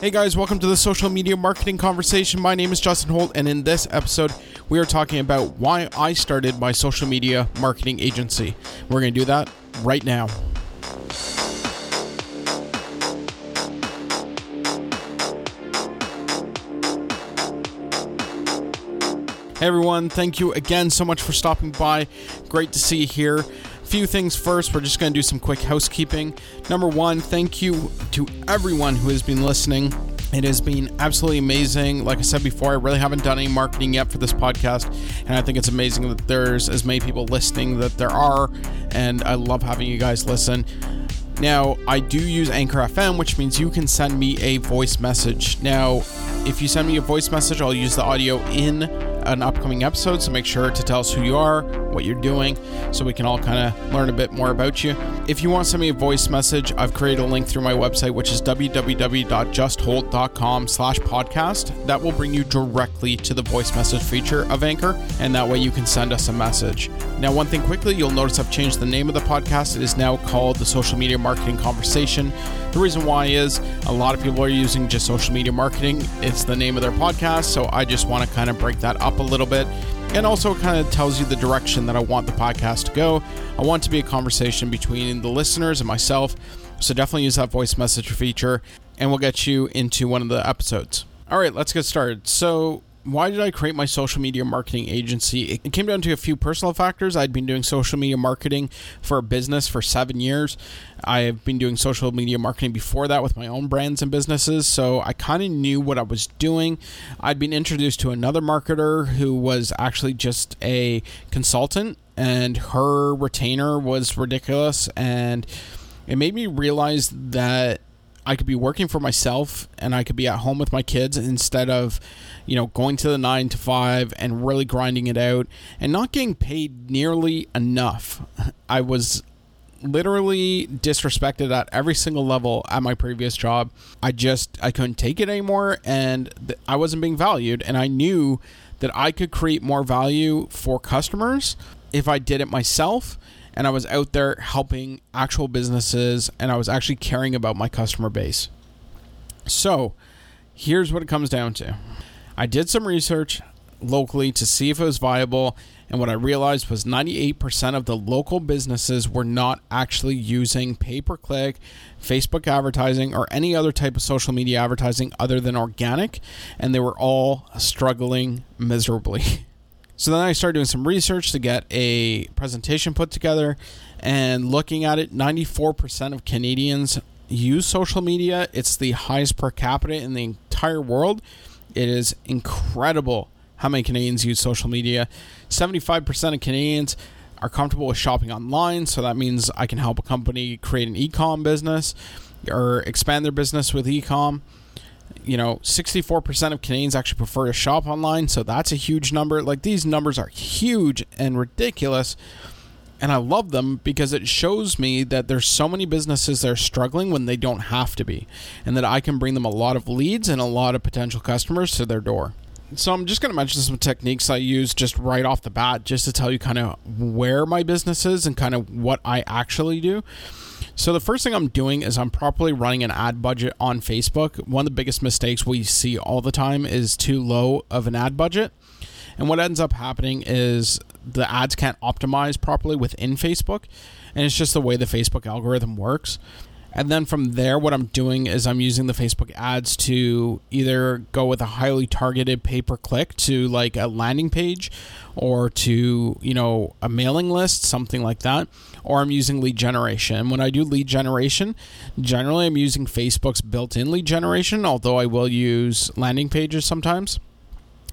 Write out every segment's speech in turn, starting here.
Hey guys, welcome to the social media marketing conversation. My name is Justin Holt, and in this episode, we are talking about why I started my social media marketing agency. We're going to do that right now. Hey everyone, thank you again so much for stopping by. Great to see you here. Few things first, we're just going to do some quick housekeeping. Number one, thank you to everyone who has been listening. It has been absolutely amazing. Like I said before, I really haven't done any marketing yet for this podcast, and I think it's amazing that there's as many people listening that there are, and I love having you guys listen. Now, I do use Anchor FM, which means you can send me a voice message. Now, if you send me a voice message, I'll use the audio in an upcoming episode. So make sure to tell us who you are, what you're doing, so we can all kind of learn a bit more about you. If you want to send me a voice message, I've created a link through my website, which is www.justholt.com slash podcast. That will bring you directly to the voice message feature of Anchor, and that way you can send us a message. Now, one thing quickly, you'll notice I've changed the name of the podcast. It is now called the Social Media Marketing Conversation. The reason why is a lot of people are using just social media marketing. It's the name of their podcast, so I just want to kind of break that up a little bit and also kind of tells you the direction that I want the podcast to go. I want to be a conversation between the listeners and myself, so definitely use that voice message feature, and we'll get you into one of the episodes. All right, let's get started. So, why did I create my social media marketing agency? It came down to a few personal factors. I'd been doing social media marketing for a business for seven years. I've been doing social media marketing before that with my own brands and businesses, so I kind of knew what I was doing. I'd been introduced to another marketer who was actually just a consultant, and her retainer was ridiculous, and it made me realize that I could be working for myself and I could be at home with my kids instead of, you know, going to the nine to five and really grinding it out and not getting paid nearly enough. I was literally disrespected at every single level at my previous job. I just I couldn't take it anymore and th- I wasn't being valued and I knew that I could create more value for customers if I did it myself and I was out there helping actual businesses and I was actually caring about my customer base. So, here's what it comes down to. I did some research locally to see if it was viable and what I realized was 98% of the local businesses were not actually using pay per click, Facebook advertising, or any other type of social media advertising other than organic, and they were all struggling miserably. So then I started doing some research to get a presentation put together and looking at it, 94% of Canadians use social media. It's the highest per capita in the entire world. It is incredible how many Canadians use social media. 75% of Canadians are comfortable with shopping online, so that means I can help a company create an e-com business or expand their business with e-com you know, 64% of Canadians actually prefer to shop online, so that's a huge number. Like these numbers are huge and ridiculous. And I love them because it shows me that there's so many businesses that are struggling when they don't have to be, and that I can bring them a lot of leads and a lot of potential customers to their door. So I'm just going to mention some techniques I use just right off the bat, just to tell you kind of where my business is and kind of what I actually do. So the first thing I'm doing is I'm properly running an ad budget on Facebook. One of the biggest mistakes we see all the time is too low of an ad budget. And what ends up happening is the ads can't optimize properly within Facebook. And it's just the way the Facebook algorithm works. And then from there, what I'm doing is I'm using the Facebook ads to either go with a highly targeted pay per click to like a landing page or to, you know, a mailing list, something like that. Or I'm using lead generation. When I do lead generation, generally I'm using Facebook's built in lead generation, although I will use landing pages sometimes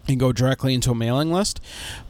and go directly into a mailing list.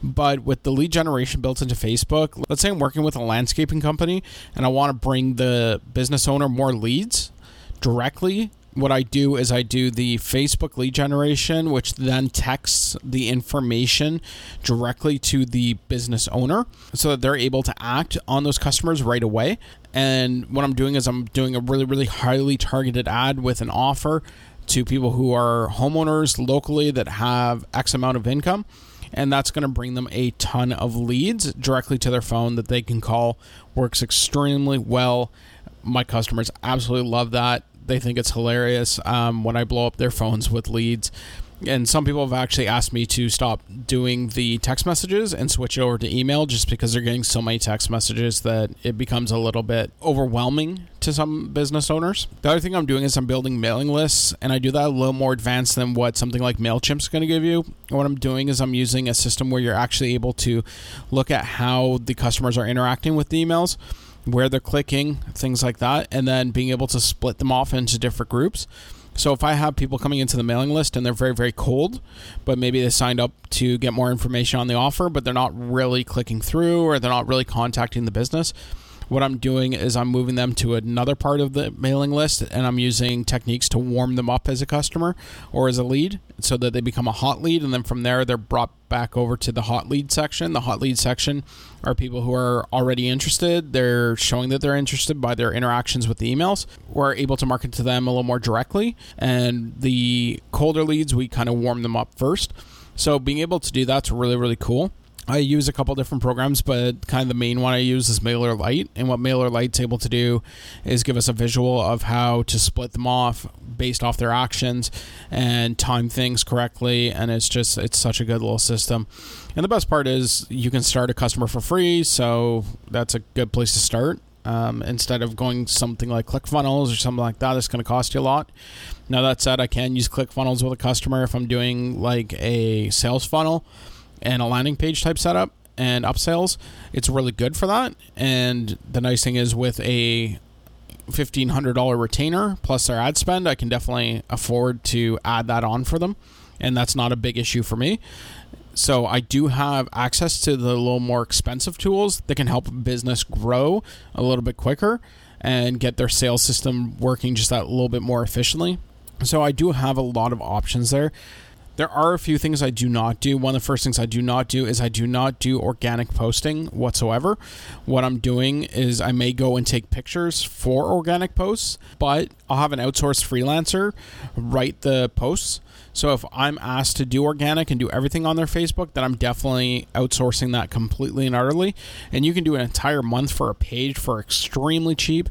But with the lead generation built into Facebook, let's say I'm working with a landscaping company and I want to bring the business owner more leads directly. What I do is I do the Facebook lead generation, which then texts the information directly to the business owner so that they're able to act on those customers right away. And what I'm doing is I'm doing a really, really highly targeted ad with an offer to people who are homeowners locally that have X amount of income. And that's going to bring them a ton of leads directly to their phone that they can call. Works extremely well. My customers absolutely love that. they think it's hilarious um, when I blow up their phones with leads and some people have actually asked me to stop doing the text messages and switch it over to email just because they're getting so many text messages that it becomes a little bit overwhelming to some business owners. The other thing I'm doing is I'm building mailing lists, and I do that a little more advanced than what something like MailChimp's going to give you. What I'm doing is I'm using a system where you're actually able to look at how the customers are interacting with the emails where they're clicking, things like that, and then being able to split them off into different groups. So if I have people coming into the mailing list and they're very, very cold, but maybe they signed up to get more information on the offer, but they're not really clicking through or they're not really contacting the business, what I'm doing is I'm moving them to another part of the mailing list and I'm using techniques to warm them up as a customer or as a lead so that they become a hot lead. And then from there, they're brought back over to the hot lead section. The hot lead section are people who are already interested. They're showing that they're interested by their interactions with the emails. We're able to market to them a little more directly. And the colder leads, we kind of warm them up first. So being able to do that's really, really cool. I use a couple different programs, but kind of the main one I use is MailerLite. And what MailerLite's able to do is give us a visual of how to split them off based off their actions and time things correctly. And it's just, it's such a good little system. And the best part is you can start a customer for free. So that's a good place to start. Um, instead of going something like ClickFunnels or something like that, it's going to cost you a lot. Now, that said, I can use ClickFunnels with a customer if I'm doing like a sales funnel and a landing page type setup and upsells, it's really good for that. And the nice thing is with a $1,500 retainer plus their ad spend, I can definitely afford to add that on for them. And that's not a big issue for me. So I do have access to the little more expensive tools that can help business grow a little bit quicker and get their sales system working just that little bit more efficiently. So I do have a lot of options there. There are a few things I do not do. One of the first things I do not do is I do not do organic posting whatsoever. What I'm doing is I may go and take pictures for organic posts, but I'll have an outsourced freelancer write the posts. So if I'm asked to do organic and do everything on their Facebook, then I'm definitely outsourcing that completely and utterly. And you can do an entire month for a page for extremely cheap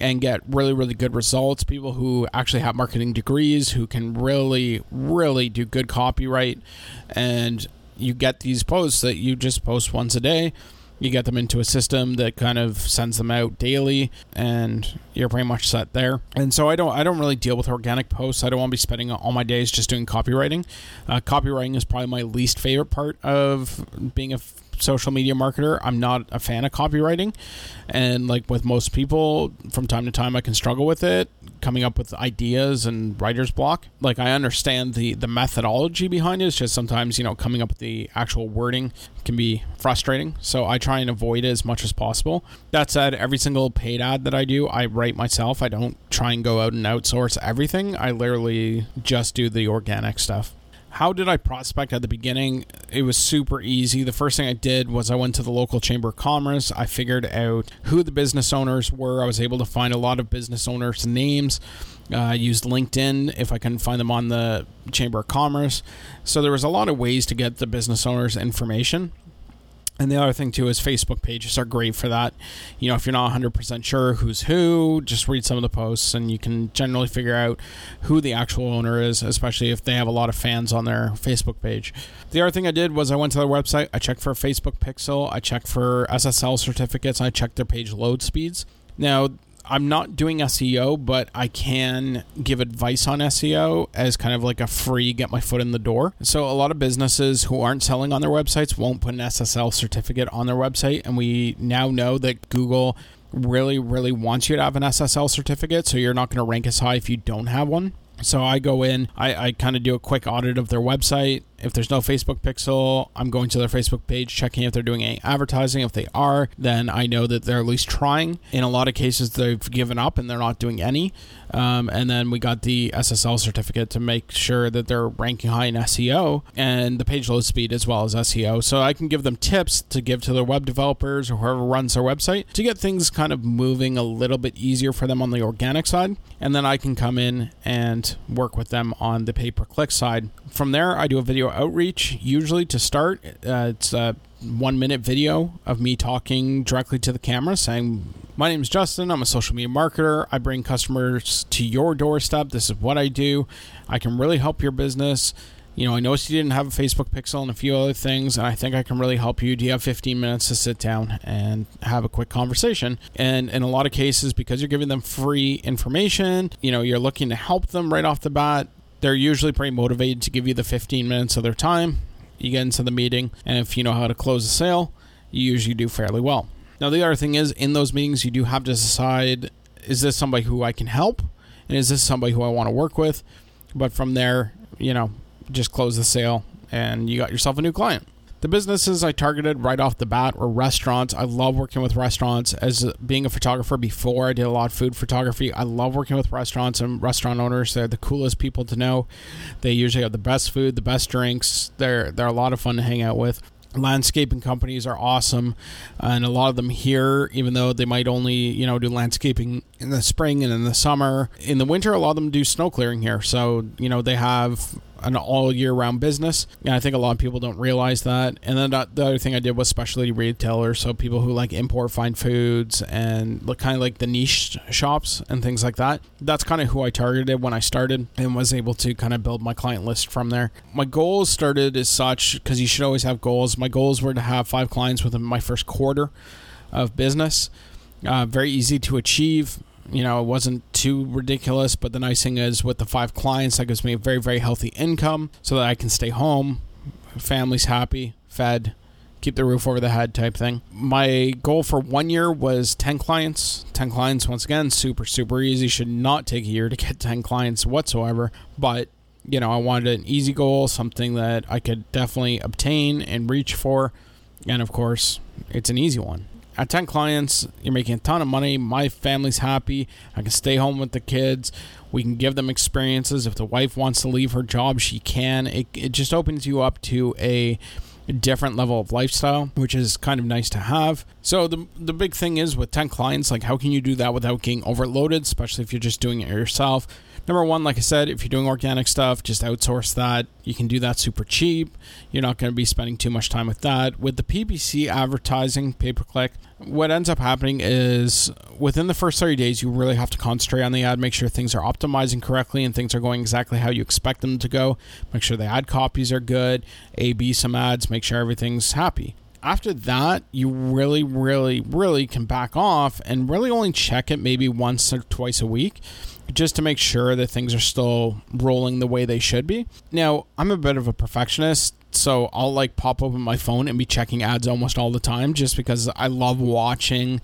and get really, really good results. People who actually have marketing degrees, who can really, really do good copyright. And you get these posts that you just post once a day. You get them into a system that kind of sends them out daily, and you're pretty much set there. And so I don't, I don't really deal with organic posts. I don't want to be spending all my days just doing copywriting. Uh, copywriting is probably my least favorite part of being a social media marketer. I'm not a fan of copywriting. And like with most people, from time to time I can struggle with it, coming up with ideas and writer's block. Like I understand the the methodology behind it. It's just sometimes, you know, coming up with the actual wording can be frustrating. So I try and avoid it as much as possible. That said, every single paid ad that I do, I write myself. I don't try and go out and outsource everything. I literally just do the organic stuff how did I prospect at the beginning? It was super easy. The first thing I did was I went to the local chamber of commerce. I figured out who the business owners were. I was able to find a lot of business owners' names. Uh, I used LinkedIn if I couldn't find them on the chamber of commerce. So there was a lot of ways to get the business owners' information. And the other thing too is Facebook pages are great for that. You know, if you're not 100% sure who's who, just read some of the posts and you can generally figure out who the actual owner is, especially if they have a lot of fans on their Facebook page. The other thing I did was I went to their website, I checked for Facebook Pixel, I checked for SSL certificates, I checked their page load speeds. Now, I'm not doing SEO, but I can give advice on SEO as kind of like a free get my foot in the door. So a lot of businesses who aren't selling on their websites won't put an SSL certificate on their website, and we now know that Google really, really wants you to have an SSL certificate, so you're not going to rank as high if you don't have one. So I go in, I, I kind of do a quick audit of their website. If there's no Facebook pixel, I'm going to their Facebook page, checking if they're doing any advertising. If they are, then I know that they're at least trying. In a lot of cases, they've given up and they're not doing any. Um, and then we got the SSL certificate to make sure that they're ranking high in SEO and the page load speed as well as SEO. So I can give them tips to give to their web developers or whoever runs their website to get things kind of moving a little bit easier for them on the organic side. And then I can come in and work with them on the pay per click side. From there, I do a video outreach, usually to start. Uh, it's a one minute video of me talking directly to the camera saying, My name is Justin. I'm a social media marketer. I bring customers to your doorstep. This is what I do. I can really help your business. You know, I noticed you didn't have a Facebook pixel and a few other things, and I think I can really help you. Do you have 15 minutes to sit down and have a quick conversation? And in a lot of cases, because you're giving them free information, you know, you're looking to help them right off the bat, they're usually pretty motivated to give you the 15 minutes of their time. You get into the meeting, and if you know how to close a sale, you usually do fairly well. Now, the other thing is, in those meetings, you do have to decide is this somebody who I can help? And is this somebody who I want to work with? But from there, you know, just close the sale and you got yourself a new client. The businesses I targeted right off the bat were restaurants. I love working with restaurants. As being a photographer before, I did a lot of food photography. I love working with restaurants and restaurant owners. They're the coolest people to know. They usually have the best food, the best drinks. They're they're a lot of fun to hang out with landscaping companies are awesome and a lot of them here even though they might only you know do landscaping in the spring and in the summer in the winter a lot of them do snow clearing here so you know they have an all year round business. And I think a lot of people don't realize that. And then the other thing I did was specialty retailers, so people who like import fine foods and look kind of like the niche shops and things like that. That's kind of who I targeted when I started and was able to kind of build my client list from there. My goals started as such because you should always have goals. My goals were to have five clients within my first quarter of business. Uh, very easy to achieve you know, it wasn't too ridiculous. But the nice thing is, with the five clients, that gives me a very, very healthy income so that I can stay home, family's happy, fed, keep the roof over the head type thing. My goal for one year was 10 clients. 10 clients, once again, super, super easy. Should not take a year to get 10 clients whatsoever. But, you know, I wanted an easy goal, something that I could definitely obtain and reach for. And of course, it's an easy one at 10 clients, you're making a ton of money. My family's happy. I can stay home with the kids. We can give them experiences. If the wife wants to leave her job, she can. It, it just opens you up to a different level of lifestyle, which is kind of nice to have. So the the big thing is with 10 clients, like how can you do that without getting overloaded, especially if you're just doing it yourself? Number one, like I said, if you're doing organic stuff, just outsource that. You can do that super cheap. You're not going to be spending too much time with that. With the PPC advertising, pay per click, what ends up happening is within the first 30 days, you really have to concentrate on the ad, make sure things are optimizing correctly and things are going exactly how you expect them to go. Make sure the ad copies are good, A B some ads, make sure everything's happy after that, you really, really, really can back off and really only check it maybe once or twice a week just to make sure that things are still rolling the way they should be. Now, I'm a bit of a perfectionist, so I'll like pop open my phone and be checking ads almost all the time just because I love watching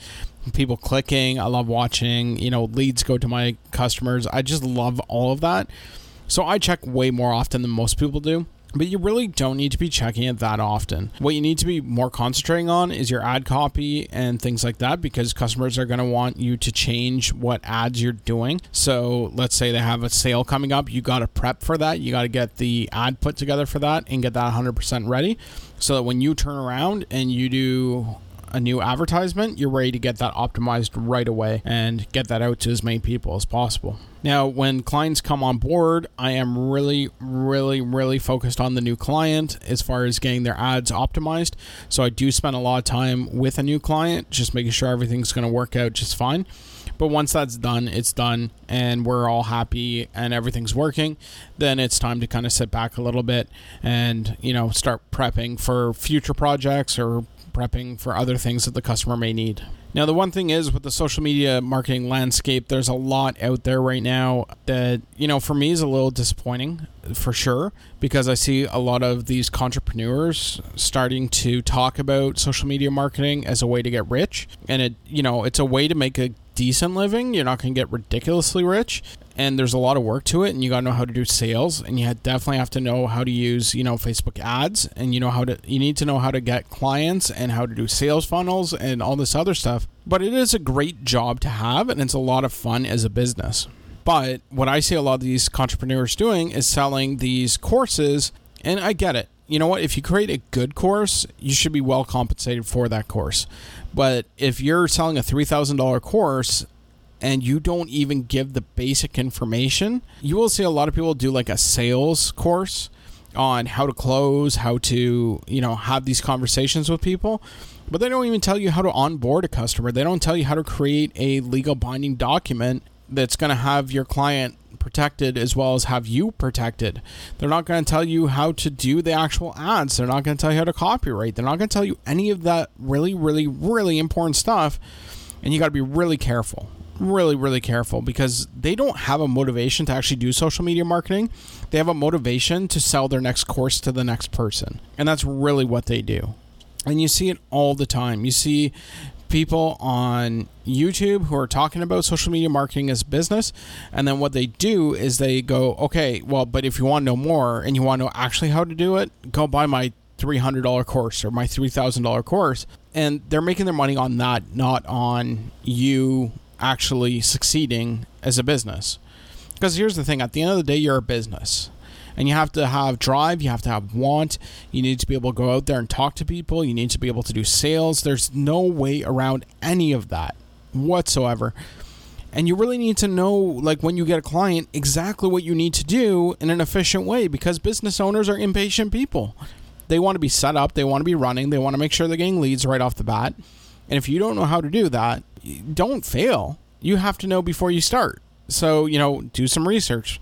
people clicking. I love watching, you know, leads go to my customers. I just love all of that. So I check way more often than most people do but you really don't need to be checking it that often. What you need to be more concentrating on is your ad copy and things like that because customers are going to want you to change what ads you're doing. So, let's say they have a sale coming up, you got to prep for that. You got to get the ad put together for that and get that 100% ready so that when you turn around and you do a new advertisement, you're ready to get that optimized right away and get that out to as many people as possible. Now, when clients come on board, I am really, really, really focused on the new client as far as getting their ads optimized. So I do spend a lot of time with a new client, just making sure everything's going to work out just fine. But once that's done, it's done and we're all happy and everything's working, then it's time to kind of sit back a little bit and, you know, start prepping for future projects or prepping for other things that the customer may need. Now, the one thing is with the social media marketing landscape, there's a lot out there right now that, you know, for me is a little disappointing for sure, because I see a lot of these entrepreneurs starting to talk about social media marketing as a way to get rich. And it, you know, it's a way to make a decent living. You're not going to get ridiculously rich, and there's a lot of work to it and you got to know how to do sales and you definitely have to know how to use you know facebook ads and you know how to you need to know how to get clients and how to do sales funnels and all this other stuff but it is a great job to have and it's a lot of fun as a business but what i see a lot of these entrepreneurs doing is selling these courses and i get it you know what if you create a good course you should be well compensated for that course but if you're selling a $3000 course and you don't even give the basic information, you will see a lot of people do like a sales course on how to close, how to, you know, have these conversations with people. But they don't even tell you how to onboard a customer. They don't tell you how to create a legal binding document that's going to have your client protected as well as have you protected. They're not going to tell you how to do the actual ads. They're not going to tell you how to copyright. They're not going to tell you any of that really, really, really important stuff. And you got to be really careful. Really, really careful because they don't have a motivation to actually do social media marketing. They have a motivation to sell their next course to the next person. And that's really what they do. And you see it all the time. You see people on YouTube who are talking about social media marketing as business. And then what they do is they go, okay, well, but if you want to know more and you want to know actually how to do it, go buy my $300 course or my $3,000 course. And they're making their money on that, not on you actually succeeding as a business. Because here's the thing at the end of the day, you're a business and you have to have drive, you have to have want, you need to be able to go out there and talk to people, you need to be able to do sales. There's no way around any of that whatsoever. And you really need to know, like when you get a client, exactly what you need to do in an efficient way because business owners are impatient people. They want to be set up, they want to be running, they want to make sure they're getting leads right off the bat. And if you don't know how to do that, don't fail. You have to know before you start. So, you know, do some research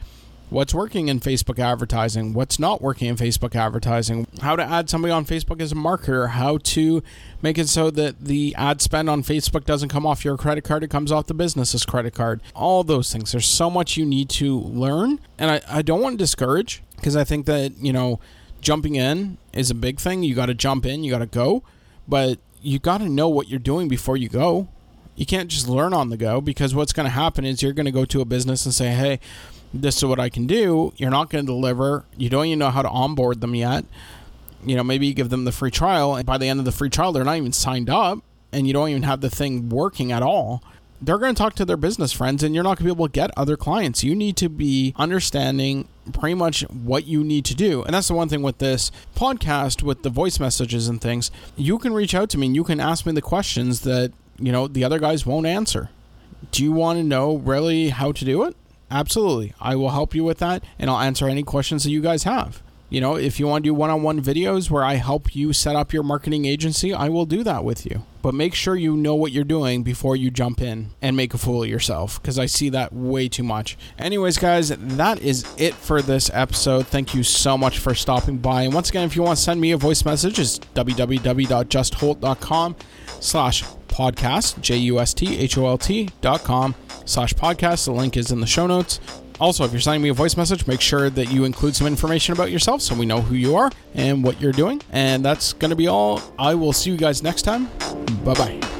what's working in Facebook advertising, what's not working in Facebook advertising, how to add somebody on Facebook as a marketer, how to make it so that the ad spend on Facebook doesn't come off your credit card, it comes off the business's credit card. All those things. There's so much you need to learn. And I, I don't want to discourage because I think that, you know, jumping in is a big thing. You got to jump in, you got to go, but you got to know what you're doing before you go. You can't just learn on the go because what's going to happen is you're going to go to a business and say, hey, this is what I can do. You're not going to deliver. You don't even know how to onboard them yet. You know, maybe you give them the free trial, and by the end of the free trial, they're not even signed up, and you don't even have the thing working at all. They're going to talk to their business friends, and you're not going to be able to get other clients. You need to be understanding pretty much what you need to do. And that's the one thing with this podcast, with the voice messages and things. You can reach out to me and you can ask me the questions that, you know, the other guys won't answer. Do you want to know really how to do it? Absolutely. I will help you with that and I'll answer any questions that you guys have. You know, if you want to do one on one videos where I help you set up your marketing agency, I will do that with you. But make sure you know what you're doing before you jump in and make a fool of yourself because I see that way too much. Anyways, guys, that is it for this episode. Thank you so much for stopping by. And once again, if you want to send me a voice message, it's www.justholt.com slash podcast, J U S T H O L T dot com slash podcast. The link is in the show notes. Also, if you're sending me a voice message, make sure that you include some information about yourself so we know who you are and what you're doing. And that's going to be all. I will see you guys next time. Bye bye.